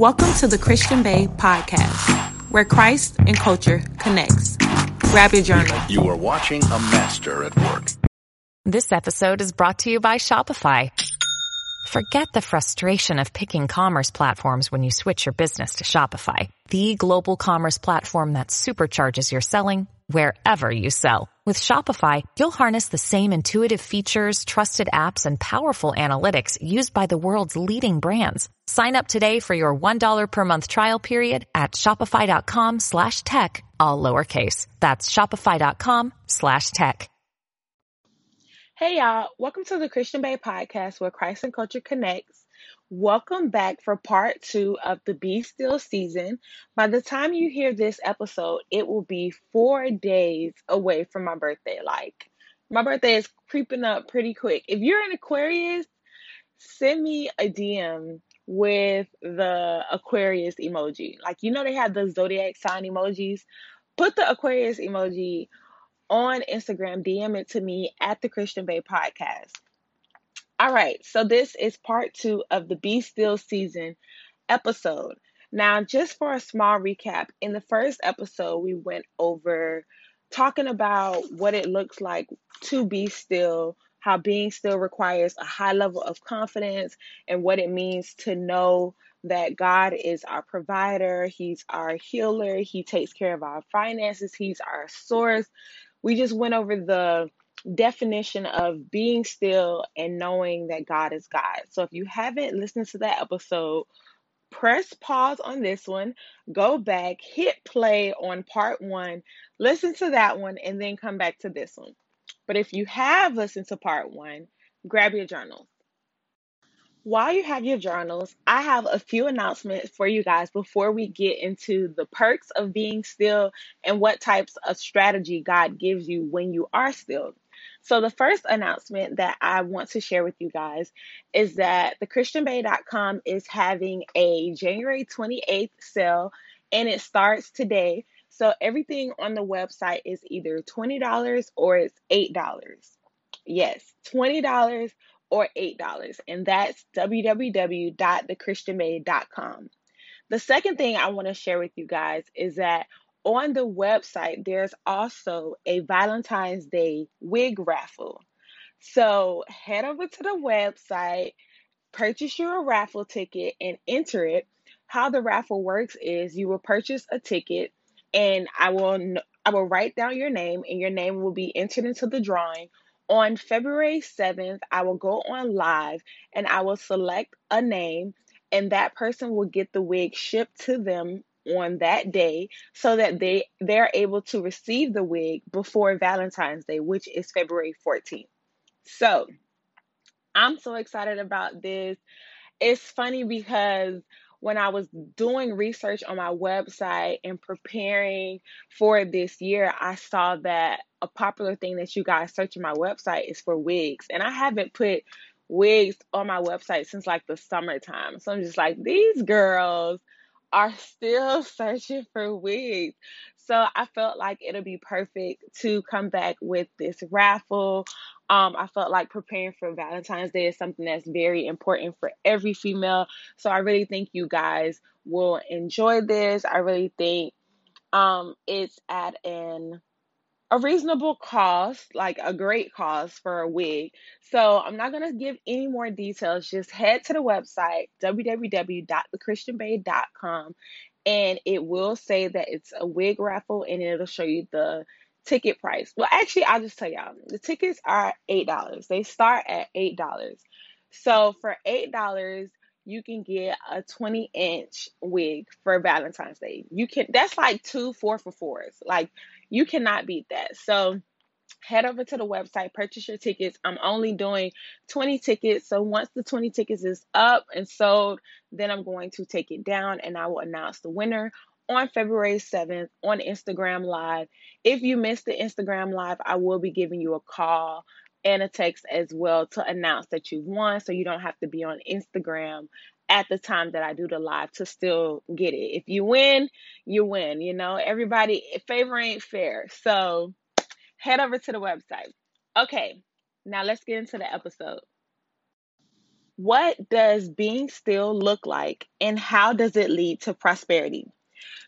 Welcome to the Christian Bae podcast, where Christ and culture connects. Grab your journal. You are watching a master at work. This episode is brought to you by Shopify. Forget the frustration of picking commerce platforms when you switch your business to Shopify, the global commerce platform that supercharges your selling wherever you sell. With Shopify, you'll harness the same intuitive features, trusted apps, and powerful analytics used by the world's leading brands. Sign up today for your $1 per month trial period at shopify.com slash tech, all lowercase. That's shopify.com slash tech. Hey y'all, welcome to the Christian Bae podcast where Christ and culture connects. Welcome back for part two of the Be Still season. By the time you hear this episode, it will be four days away from my birthday. Like, my birthday is creeping up pretty quick. If you're an Aquarius, send me a DM with the Aquarius emoji. Like, you know, they have the zodiac sign emojis. Put the Aquarius emoji on Instagram, DM it to me at the Christian Bae podcast. All right, so this is part two of the Be Still season episode. Now, just for a small recap, in the first episode, we went over talking about what it looks like to be still, how being still requires a high level of confidence, and what it means to know that God is our provider, He's our healer, He takes care of our finances, He's our source we just went over the definition of being still and knowing that God is God. So if you haven't listened to that episode, press pause on this one, go back, hit play on part one, listen to that one, and then come back to this one. But if you have listened to part one, grab your journal. While you have your journals, I have a few announcements for you guys before we get into the perks of being still and what types of strategy God gives you when you are still. So, the first announcement that I want to share with you guys is that thechristianbae.com is having a January 28th sale and it starts today. So, everything on the website is either $20 or it's $8. Yes, $20 or $8. And that's www.thechristianbae.com. The second thing I want to share with you guys is that on the website, there's also a Valentine's Day wig raffle. So head over to the website, purchase your raffle ticket, and enter it. How the raffle works is you will purchase a ticket, and I will I will write down your name, and your name will be entered into the drawing on February 7th, I will go on live and I will select a name, and that person will get the wig shipped to them on that day so that they they're able to receive the wig before Valentine's Day, which is February 14th. So, I'm so excited about this. It's funny because when I was doing research on my website and preparing for this year, I saw that a popular thing that you guys search on my website is for wigs. And I haven't put wigs on my website since like the summertime. So I'm just like, these girls are still searching for wigs. So I felt like it'll be perfect to come back with this raffle. Um, I felt like preparing for Valentine's Day is something that's very important for every female. So I really think you guys will enjoy this. I really think um, it's at an a reasonable cost, like a great cost for a wig. So I'm not going to give any more details. Just head to the website, www.thechristianbae.com, and it will say that it's a wig raffle and it'll show you the ticket price. Well, actually, I'll just tell y'all the tickets are $8. They start at $8. So for $8, you can get a 20 inch wig for Valentine's Day. You can that's like two four for fours. Like you cannot beat that. So head over to the website, purchase your tickets. I'm only doing 20 tickets. So once the 20 tickets is up and sold, then I'm going to take it down and I will announce the winner on February 7th on Instagram Live. If you missed the Instagram Live, I will be giving you a call and a text as well to announce that you won so you don't have to be on Instagram at the time that I do the live to still get it. If you win, you win. You know, everybody, favor ain't fair. So head over to the website. Okay, now let's get into the episode. What does being still look like and how does it lead to prosperity?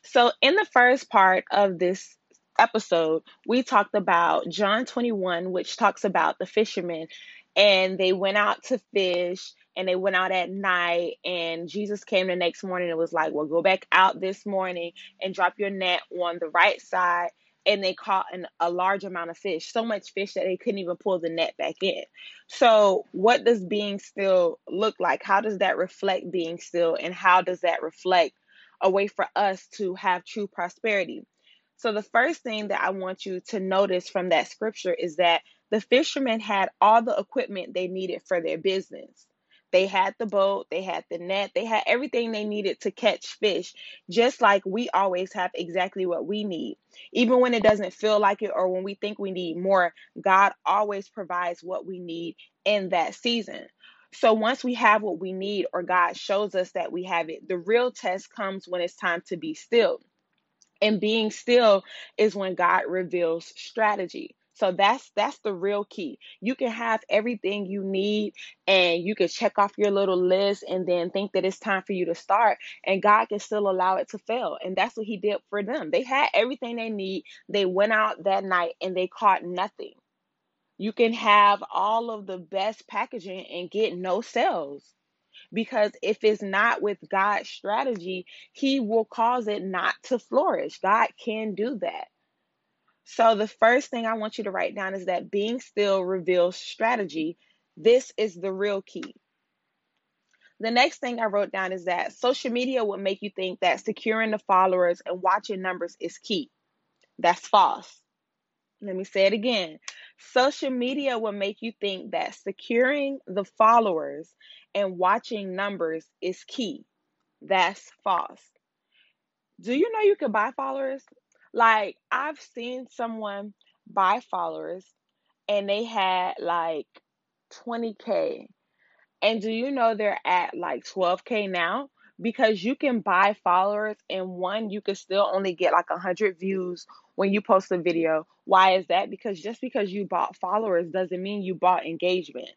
So, in the first part of this episode, we talked about John 21, which talks about the fishermen and they went out to fish and they went out at night and Jesus came the next morning and was like, "Well, go back out this morning and drop your net on the right side." And they caught an, a large amount of fish, so much fish that they couldn't even pull the net back in. So, what does being still look like? How does that reflect being still? And how does that reflect a way for us to have true prosperity? So, the first thing that I want you to notice from that scripture is that the fishermen had all the equipment they needed for their business. They had the boat, they had the net, they had everything they needed to catch fish, just like we always have exactly what we need. Even when it doesn't feel like it or when we think we need more, God always provides what we need in that season. So once we have what we need or God shows us that we have it, the real test comes when it's time to be still. And being still is when God reveals strategy. So that's that's the real key. You can have everything you need and you can check off your little list and then think that it's time for you to start and God can still allow it to fail. And that's what he did for them. They had everything they need. They went out that night and they caught nothing. You can have all of the best packaging and get no sales because if it's not with God's strategy, He will cause it not to flourish. God can do that. So, the first thing I want you to write down is that being still reveals strategy. This is the real key. The next thing I wrote down is that social media will make you think that securing the followers and watching numbers is key. That's false. Let me say it again. Social media will make you think that securing the followers and watching numbers is key. That's false. Do you know you can buy followers? Like, I've seen someone buy followers and they had like 20K. And do you know they're at like 12K now? Because you can buy followers and one, you can still only get like 100 views when you post a video. Why is that? Because just because you bought followers doesn't mean you bought engagement.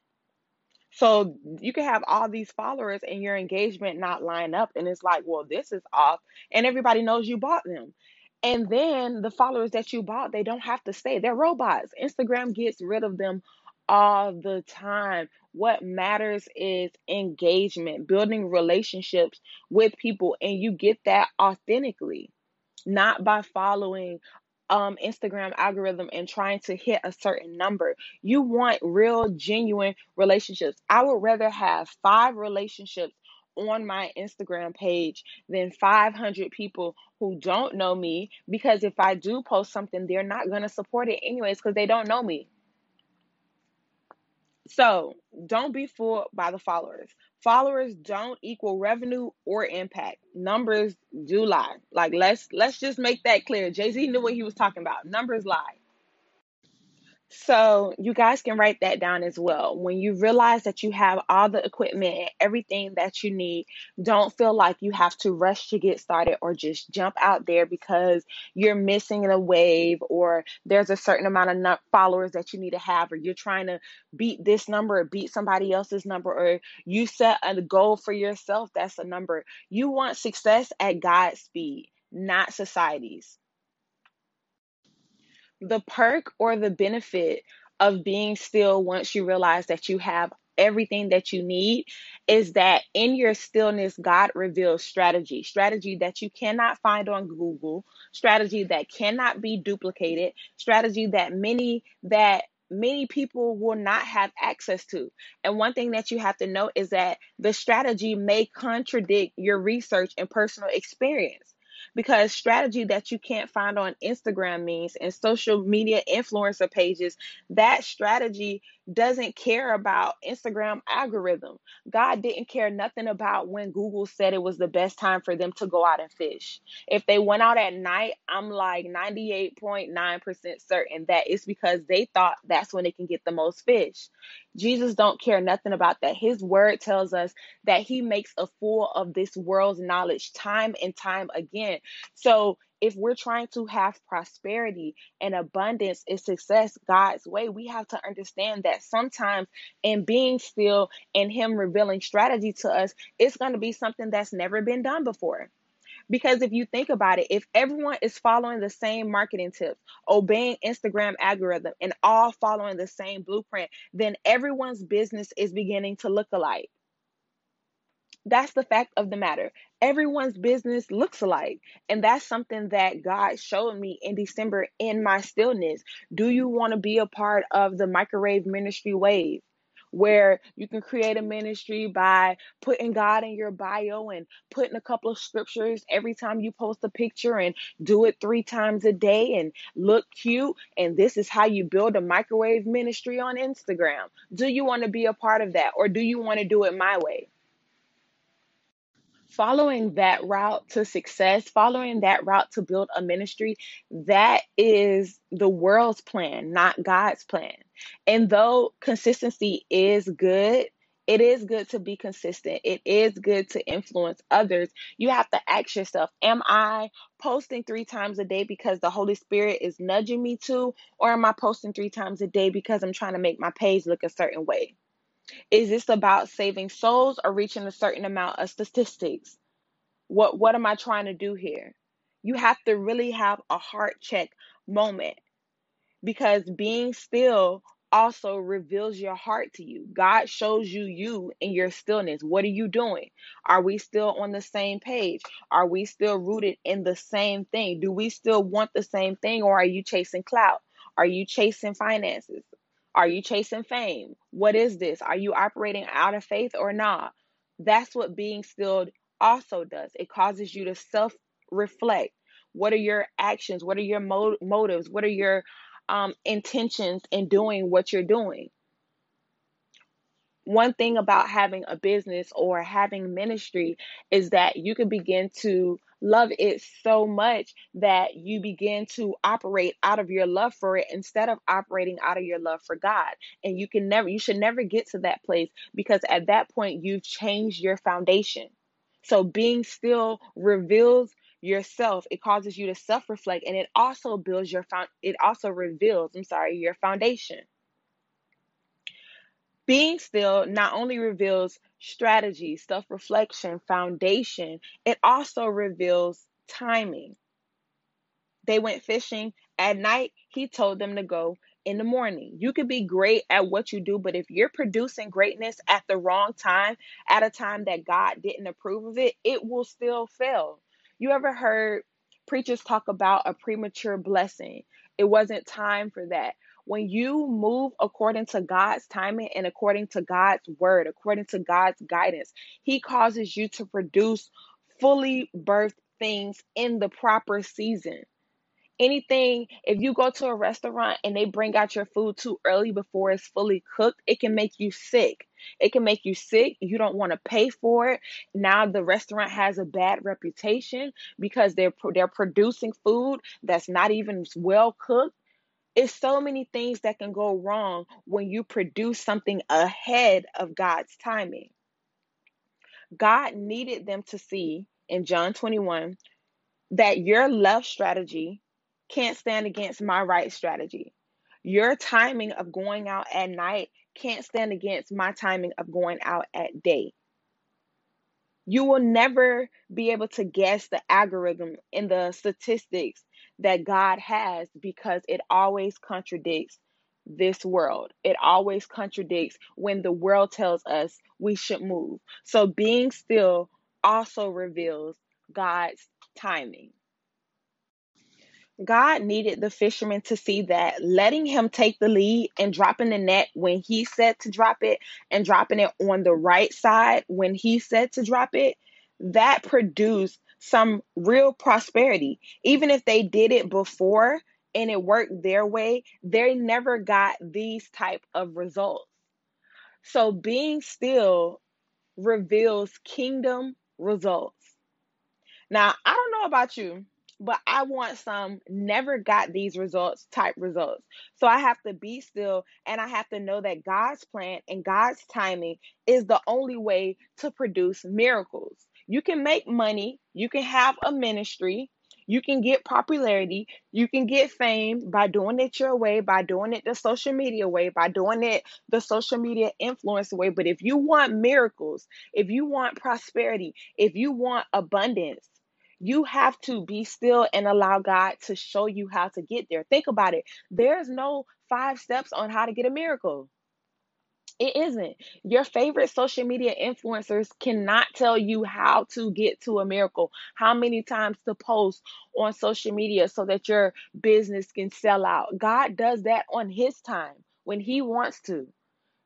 So you can have all these followers and your engagement not line up. And it's like, well, this is off. And everybody knows you bought them. And then the followers that you bought, they don't have to stay. They're robots. Instagram gets rid of them all the time. What matters is engagement, building relationships with people, and you get that authentically, not by following um Instagram algorithm and trying to hit a certain number. You want real genuine relationships. I would rather have 5 relationships on my Instagram page than 500 people who don't know me because if I do post something they're not going to support it anyways cuz they don't know me. So, don't be fooled by the followers. Followers don't equal revenue or impact. Numbers do lie. Like let's let's just make that clear. Jay-Z knew what he was talking about. Numbers lie. So you guys can write that down as well. When you realize that you have all the equipment and everything that you need, don't feel like you have to rush to get started or just jump out there because you're missing a wave or there's a certain amount of followers that you need to have or you're trying to beat this number or beat somebody else's number or you set a goal for yourself that's a number. You want success at God's speed, not society's the perk or the benefit of being still once you realize that you have everything that you need is that in your stillness, God reveals strategy, strategy that you cannot find on Google, strategy that cannot be duplicated, strategy that many that many people will not have access to. And one thing that you have to know is that the strategy may contradict your research and personal experience because strategy that you can't find on Instagram means and social media influencer pages, that strategy doesn't care about Instagram algorithm. God didn't care nothing about when Google said it was the best time for them to go out and fish. If they went out at night, I'm like 98.9% certain that it's because they thought that's when they can get the most fish. Jesus don't care nothing about that. His word tells us that he makes a fool of this world's knowledge time and time again. So if we're trying to have prosperity and abundance and success God's way, we have to understand that sometimes in being still and Him revealing strategy to us, it's going to be something that's never been done before. Because if you think about it, if everyone is following the same marketing tips, obeying Instagram algorithm, and all following the same blueprint, then everyone's business is beginning to look alike. That's the fact of the matter. Everyone's business looks alike. And that's something that God showed me in December in my stillness. Do you want to be a part of the microwave ministry wave? Where you can create a ministry by putting God in your bio and putting a couple of scriptures every time you post a picture and do it three times a day and look cute. And this is how you build a microwave ministry on Instagram. Do you want to be a part of that or do you want to do it my way? Following that route to success, following that route to build a ministry, that is the world's plan, not God's plan. And though consistency is good, it is good to be consistent. It is good to influence others. You have to ask yourself Am I posting three times a day because the Holy Spirit is nudging me to? Or am I posting three times a day because I'm trying to make my page look a certain way? Is this about saving souls or reaching a certain amount of statistics? What what am I trying to do here? You have to really have a heart check moment because being still also reveals your heart to you. God shows you you in your stillness. What are you doing? Are we still on the same page? Are we still rooted in the same thing? Do we still want the same thing or are you chasing clout? Are you chasing finances? Are you chasing fame? What is this? Are you operating out of faith or not? That's what being still also does. It causes you to self reflect. What are your actions? What are your mo- motives? What are your um, intentions in doing what you're doing? one thing about having a business or having ministry is that you can begin to love it so much that you begin to operate out of your love for it instead of operating out of your love for God. And you can never, you should never get to that place because at that point you've changed your foundation. So being still reveals yourself it causes you to self-reflect and it also builds your found it also reveals i'm sorry your foundation being still not only reveals strategy, self reflection, foundation, it also reveals timing. They went fishing at night. He told them to go in the morning. You could be great at what you do, but if you're producing greatness at the wrong time, at a time that God didn't approve of it, it will still fail. You ever heard preachers talk about a premature blessing? It wasn't time for that when you move according to God's timing and according to God's word, according to God's guidance, He causes you to produce fully birthed things in the proper season. Anything, if you go to a restaurant and they bring out your food too early before it's fully cooked, it can make you sick. It can make you sick. You don't want to pay for it. Now the restaurant has a bad reputation because they're they're producing food that's not even well cooked it's so many things that can go wrong when you produce something ahead of God's timing. God needed them to see in John 21 that your left strategy can't stand against my right strategy. Your timing of going out at night can't stand against my timing of going out at day. You will never be able to guess the algorithm and the statistics that God has because it always contradicts this world. It always contradicts when the world tells us we should move. So being still also reveals God's timing. God needed the fishermen to see that letting him take the lead and dropping the net when he said to drop it and dropping it on the right side when he said to drop it, that produced some real prosperity. Even if they did it before and it worked their way, they never got these type of results. So being still reveals kingdom results. Now, I don't know about you, but I want some never got these results type results. So I have to be still and I have to know that God's plan and God's timing is the only way to produce miracles. You can make money, you can have a ministry, You can get popularity, you can get fame by doing it your way, by doing it the social media way, by doing it the social media influence way. But if you want miracles, if you want prosperity, if you want abundance, you have to be still and allow God to show you how to get there. Think about it. There's no five steps on how to get a miracle. It isn't. Your favorite social media influencers cannot tell you how to get to a miracle, how many times to post on social media so that your business can sell out. God does that on His time when He wants to.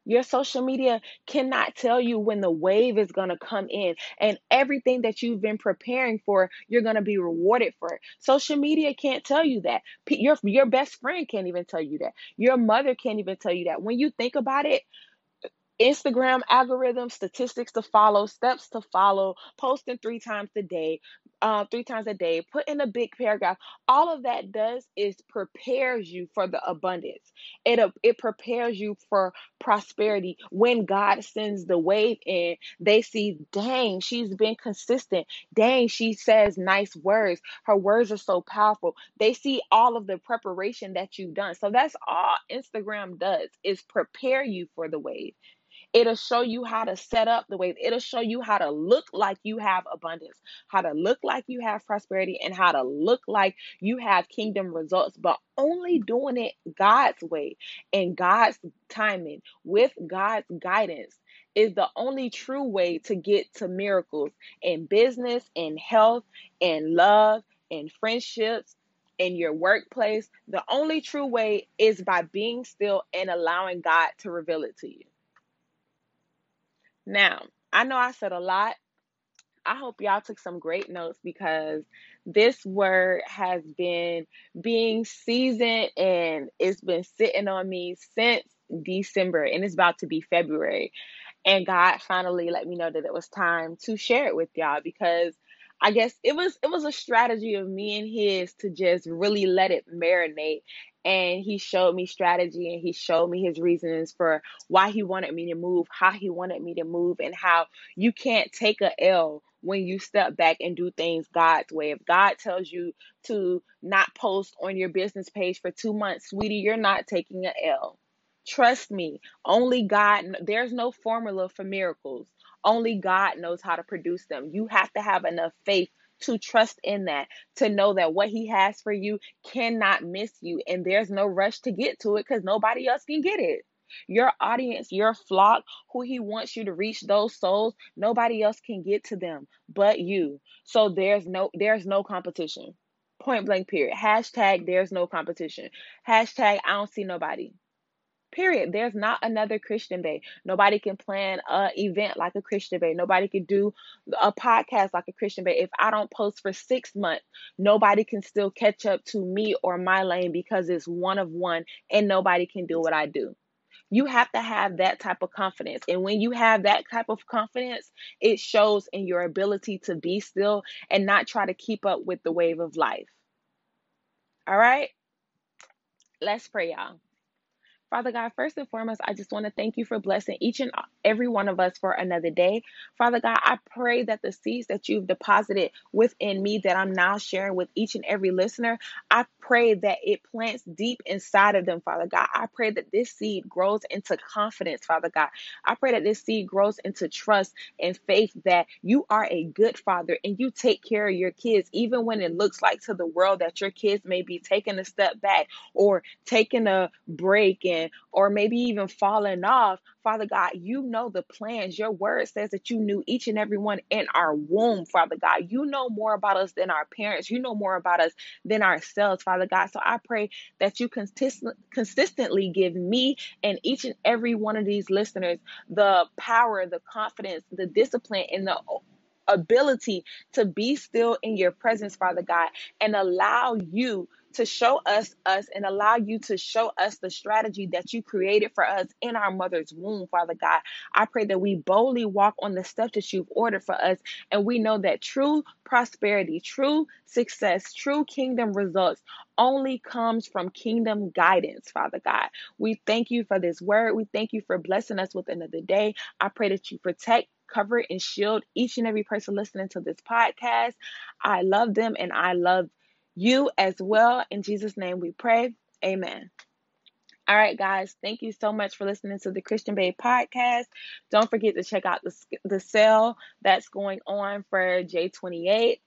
Your social media cannot tell you when the wave is going to come in and everything that you've been preparing for, you're going to be rewarded for it. Social media can't tell you that. Your, your best friend can't even tell you that. Your mother can't even tell you that. When you think about it, Instagram algorithm, statistics to follow, steps to follow, posting three times a day, uh, three times a day, put in a big paragraph. All of that does is prepares you for the abundance. It uh, it prepares you for prosperity. When God sends the wave in, they see, dang, she's been consistent. Dang, she says nice words. Her words are so powerful. They see all of the preparation that you've done. So that's all Instagram does is prepare you for the wave. It'll show you how to set up the way. It'll show you how to look like you have abundance, how to look like you have prosperity, and how to look like you have kingdom results, but only doing it God's way and God's timing with God's guidance is the only true way to get to miracles in business, in health, in love, in friendships, in your workplace. The only true way is by being still and allowing God to reveal it to you. Now, I know I said a lot. I hope y'all took some great notes because this word has been being seasoned and it's been sitting on me since December and it's about to be February. And God finally let me know that it was time to share it with y'all because I guess it was it was a strategy of me and his to just really let it marinate and he showed me strategy and he showed me his reasons for why he wanted me to move, how he wanted me to move, and how you can't take a L when you step back and do things God's way. If God tells you to not post on your business page for two months, sweetie, you're not taking a L. Trust me, only God, there's no formula for miracles. Only God knows how to produce them. You have to have enough faith to trust in that, to know that what He has for you cannot miss you. And there's no rush to get to it because nobody else can get it. Your audience, your flock, who He wants you to reach those souls, nobody else can get to them but you. So there's no there's no competition. Point blank period. Hashtag there's no competition. Hashtag I don't see nobody. Period. There's not another Christian Bae. Nobody can plan a event like a Christian Bae. Nobody can do a podcast like a Christian Bae. If I don't post for six months, nobody can still catch up to me or my lane because it's one of one and nobody can do what I do. You have to have that type of confidence. And when you have that type of confidence, it shows in your ability to be still and not try to keep up with the wave of life. All right? Let's pray, y'all. Father God, first and foremost, I just want to thank you for blessing each and every one of us for another day. Father God, I pray that the seeds that you've deposited within me that I'm now sharing with each and every listener, I pray that it plants deep inside of them, Father God. I pray that this seed grows into confidence, Father God. I pray that this seed grows into trust and faith that you are a good father and you take care of your kids, even when it looks like to the world that your kids may be taking a step back or taking a break and or maybe even falling off, Father God, you know the plans. Your word says that you knew each and every one in our womb, Father God. You know more about us than our parents. You know more about us than ourselves, Father God. So I pray that you consist- consistently give me and each and every one of these listeners the power, the confidence, the discipline, and the ability to be still in your presence, Father God, and allow you to show us us and allow you to show us the strategy that you created for us in our mother's womb, Father God. I pray that we boldly walk on the steps that you've ordered for us, and we know that true prosperity, true success, true kingdom results only comes from kingdom guidance, Father God. We thank you for this word. We thank you for blessing us with another day. I pray that you protect cover and shield each and every person listening to this podcast. I love them and I love you as well. In Jesus' name we pray. Amen. All right, guys, thank you so much for listening to the Christian Bae podcast. Don't forget to check out the, the sale that's going on for J28.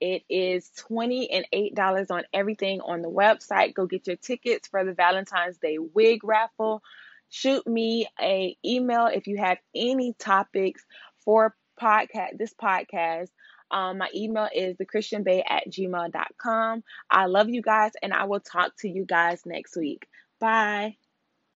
It is 20 and $8 on everything on the website. Go get your tickets for the Valentine's Day wig raffle. Shoot me a email if you have any topics for podcast this podcast. Um, my email is thechristianbae at gmail.com. I love you guys, and I will talk to you guys next week. Bye.